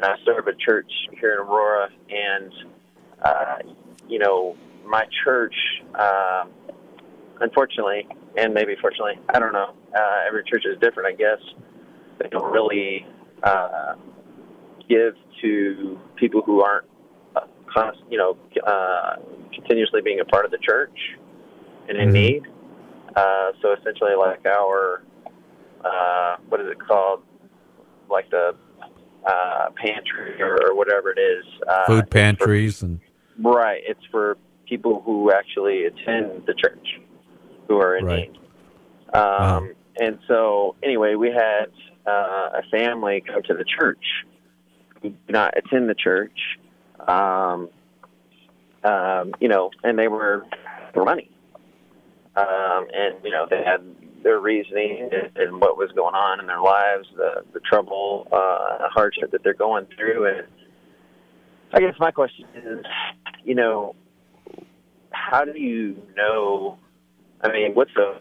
I serve a church here in Aurora, and uh, you know, my church, uh, unfortunately, and maybe fortunately, I don't know. Uh, every church is different, I guess. They don't really uh, give to people who aren't, uh, const, you know, uh, continuously being a part of the church and in need. Uh, so essentially, like our, uh, what is it called? Like the uh, pantry or whatever it is. Uh, Food pantries for, and right. It's for people who actually attend the church who are in Right. need. Um, And so, anyway, we had uh, a family come to the church who did not attend the church. Um, um, you know, and they were for money. Um, and you know, they had their reasoning and, and what was going on in their lives, the the trouble, uh, hardship that they're going through, and I guess my question is, you know, how do you know? I mean, what's the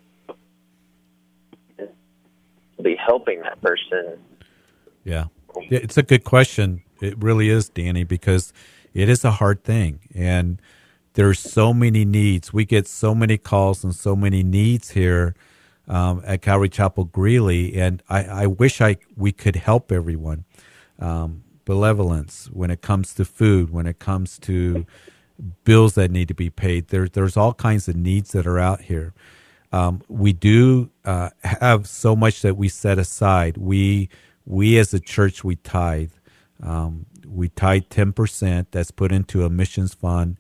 be helping that person? Yeah. It's a good question. It really is, Danny, because it is a hard thing. And there's so many needs. We get so many calls and so many needs here um, at Calvary Chapel Greeley. And I, I wish I we could help everyone. Um, benevolence when it comes to food, when it comes to bills that need to be paid. There, there's all kinds of needs that are out here. Um, we do uh, have so much that we set aside. We we as a church we tithe. Um, we tithe ten percent. That's put into a missions fund.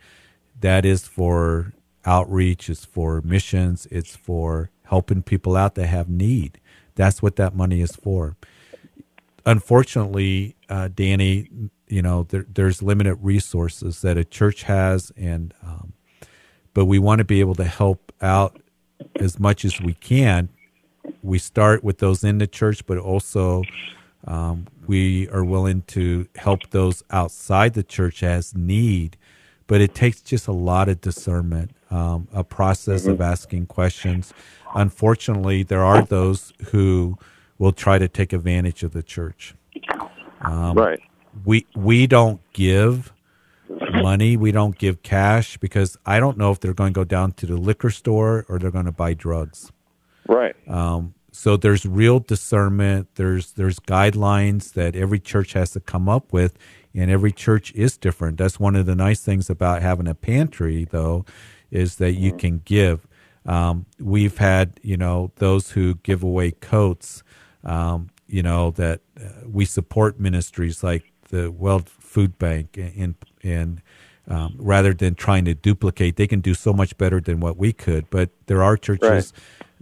That is for outreach. It's for missions. It's for helping people out that have need. That's what that money is for. Unfortunately, uh, Danny, you know there, there's limited resources that a church has, and um, but we want to be able to help out as much as we can. We start with those in the church, but also um, we are willing to help those outside the church as need. But it takes just a lot of discernment, um, a process of asking questions. Unfortunately, there are those who will try to take advantage of the church. Um, right. We we don't give money. We don't give cash because I don't know if they're going to go down to the liquor store or they're going to buy drugs. Right. Um, so there's real discernment. There's there's guidelines that every church has to come up with, and every church is different. That's one of the nice things about having a pantry, though, is that you can give. Um, we've had, you know, those who give away coats, um, you know, that uh, we support ministries like the World Food Bank and, and um, rather than trying to duplicate, they can do so much better than what we could. But there are churches Right.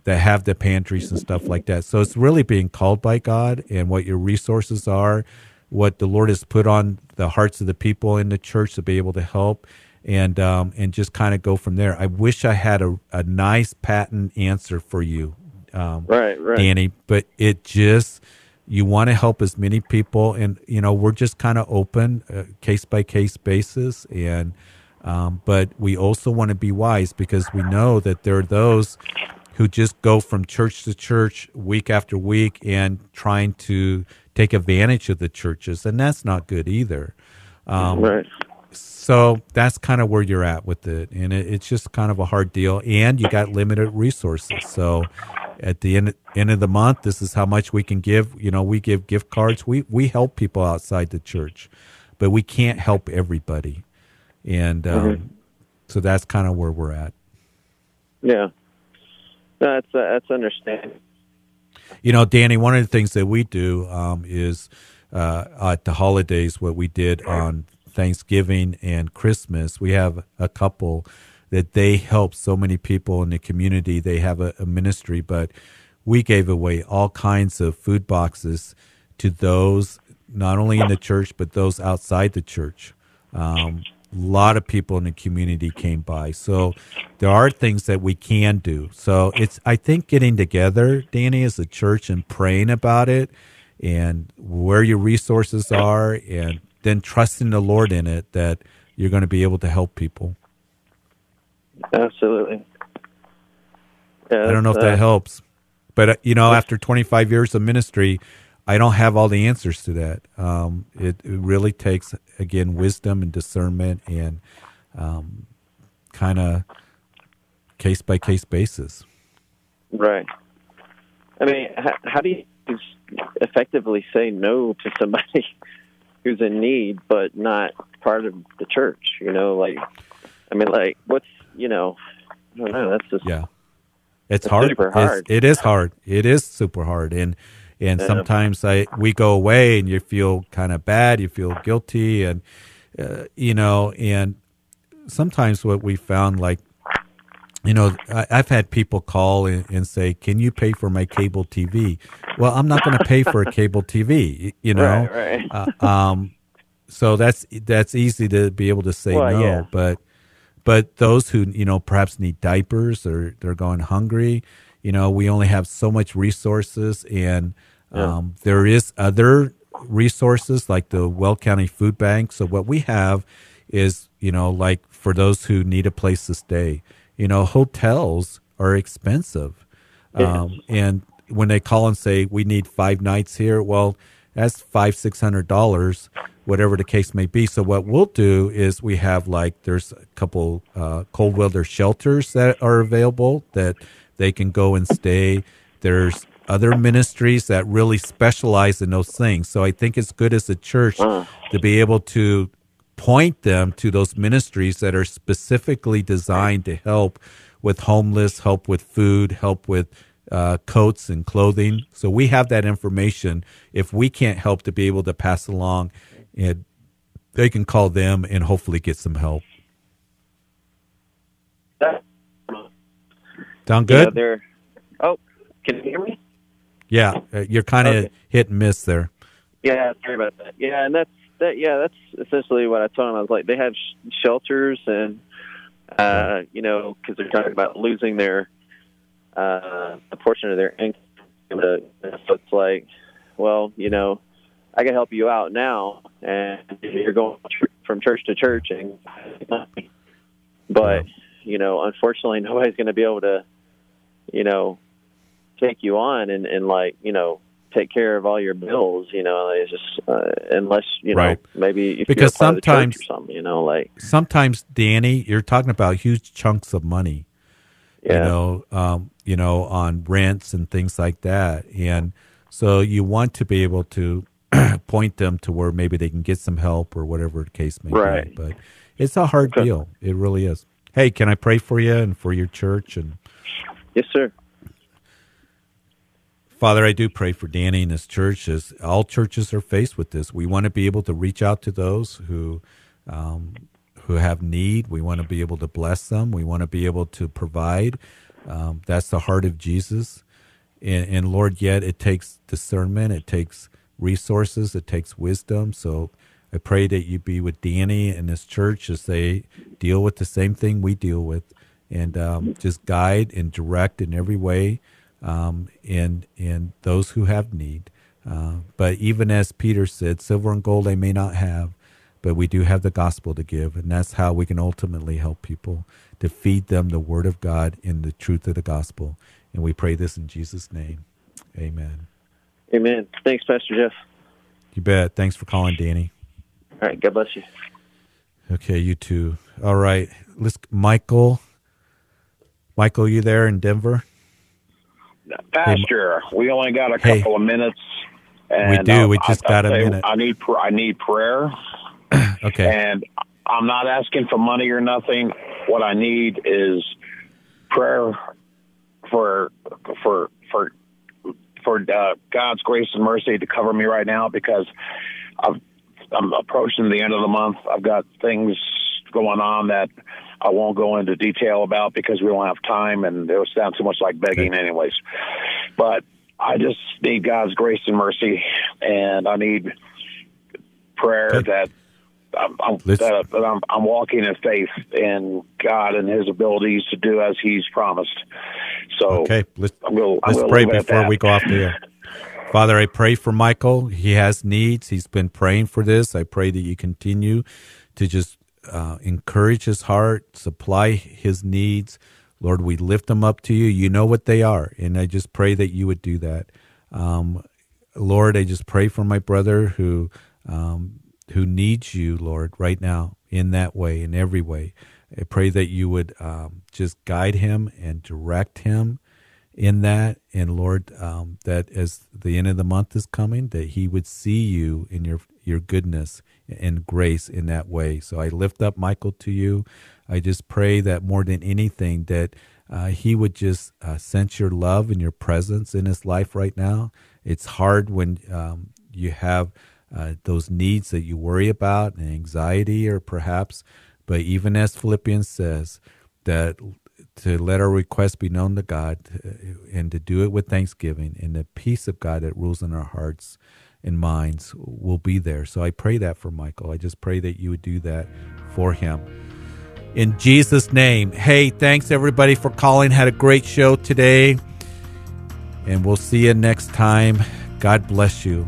that have the pantries and stuff like that. So it's really being called by God and what your resources are, what the Lord has put on the hearts of the people in the church to be able to help, and um, and just kind of go from there. I wish I had a, a nice patent answer for you, um, Right, right. Danny, but it just you want to help as many people, and you know we're just kind of open, uh, case by case basis, and um, but we also want to be wise because we know that there are those who just go from church to church week after week and trying to take advantage of the churches, and that's not good either. Um, Right. So that's kind of where you're at with it, and it, it's just kind of a hard deal. And you got limited resources, so at the end end of the month, this is how much we can give. You know, we give gift cards. We we help people outside the church, but we can't help everybody, and um, Mhm. so that's kind of where we're at. Yeah. No, that's uh, that's understandable. You know, Danny, one of the things that we do um, is uh, at the holidays, what we did on Thanksgiving and Christmas, we have a couple that they help so many people in the community. They have a, a ministry, but we gave away all kinds of food boxes to those not only in the church, but those outside the church. Um, a lot of people in the community came by. So there are things that we can do. So it's, I think, getting together, Danny, as a church and praying about it and where your resources are and then trusting the Lord in it that you're going to be able to help people. Absolutely. Yeah, I don't know if uh, that helps. But, uh, you know, after 25 years of ministry, I don't have all the answers to that. Um, it, it really takes, again, wisdom and discernment and um, kind of case by case basis. Right. I mean, how, how do you effectively say no to somebody who's in need but not part of the church? You know, like, I mean, like, what's, you know, I don't know. That's just Yeah. It's It's hard. super It's- hard. it is hard. It is super hard. And and Yeah. sometimes I we go away and you feel kind of bad. You feel guilty, and uh, you know. And sometimes what we found, like you know, I, I've had people call and, and say, "Can you pay for my cable TV?" Well, I'm not going to pay for a cable TV. You know, Right, right. Uh, um, so that's that's easy to be able to say Well, no, yeah. but but those who you know perhaps need diapers or they're going hungry, you know, we only have so much resources, and Yeah. um, there is other resources like the Weld County Food Bank. So what we have is you know like for those who need a place to stay, you know, hotels are expensive, um, and when they call and say we need five nights here, well, that's five six hundred dollars, whatever the case may be. So what we'll do is we have like there's a couple uh, cold weather shelters that are available that they can go and stay. There's other ministries that really specialize in those things. So I think it's good as a church to be able to point them to those ministries that are specifically designed to help with homeless, help with food, help with uh, coats and clothing. So we have that information. If we can't help to be able to pass along, and they can call them and hopefully get some help. Sound Yeah, good? they're. Oh, can you hear me? Yeah, uh, you're kind of Okay. hit and miss there. Yeah, sorry about that. Yeah, and that's that. Yeah, that's essentially what I told them. I was like, they have sh- shelters, and uh, you know, because they're talking about losing their uh, a portion of their income. So it's like, well, you know, I can help you out now, and you're going from church to church, and but you know, unfortunately, nobody's going to be able to, you know, take you on and and like you know take care of all your bills. You know, it's just uh, unless you know Right. maybe if Because you're part the sometimes- or something. You know, like sometimes Danny, you're talking about huge chunks of money. You know, um, you know, on rents and things like that. And so you want to be able to point them to where maybe they can get some help or whatever the case may Right. be. But it's a hard deal. It really is. hey, can I pray for you and for your church? And Yes, sir. Father, I do pray for Danny and his church as all churches are faced with this. We want to be able to reach out to those who um, who have need. We want to be able to bless them. We want to be able to provide. Um, that's the heart of Jesus. And, and Lord, yet it takes discernment, it takes resources, it takes wisdom. So I pray that you be with Danny and his church as they deal with the same thing we deal with, and um, just guide and direct in every way, um, in in those who have need. Uh, but even as Peter said, silver and gold they may not have, but we do have the gospel to give, and that's how we can ultimately help people to feed them the word of God in the truth of the gospel. And we pray this in Jesus' name. Amen. Amen. Thanks, Pastor Jeff. You bet. Thanks for calling, Danny. All right. God bless you. Okay, you too. All right. Let's Michael. Michael, you there in Denver? Pastor, we only got a Hey. couple of minutes. And We do. We just I- got a I say minute. I need pr- I need prayer, Okay. and I'm not asking for money or nothing. What I need is prayer for for for for uh, God's grace and mercy to cover me right now because I've, I'm approaching the end of the month. I've got things going on that I won't go into detail about because we don't have time, and it would sound too much like begging, anyways. But I just need God's grace and mercy, and I need prayer that. I'm, I'm, that, I'm, I'm walking in faith in God and His abilities to do as He's promised. So Okay, let's, gonna, let's pray leave it at before we go off the air. Father, I pray for Michael. He has needs. He's been praying for this. I pray that you continue to just uh, encourage his heart, supply his needs. Lord, we lift them up to you. You know what they are. And I just pray that you would do that. Um, Lord, I just pray for my brother who um, who needs you, Lord, right now in that way, in every way. I pray that you would um, just guide him and direct him in that. And Lord, um, that as the end of the month is coming, that he would see you in your your goodness and grace in that way. So I lift up Michael to you. I just pray that more than anything, that uh, he would just uh, sense your love and your presence in his life right now. It's hard when um, you have uh, those needs that you worry about and anxiety, or perhaps, but even as Philippians says, that to let our requests be known to God uh, and to do it with thanksgiving, and the peace of God that rules in our hearts and minds will be there. So I pray that for Michael. I just pray that you would do that for him. In Jesus' name. Hey, thanks everybody for calling. Had a great show today. And we'll see you next time. God bless you.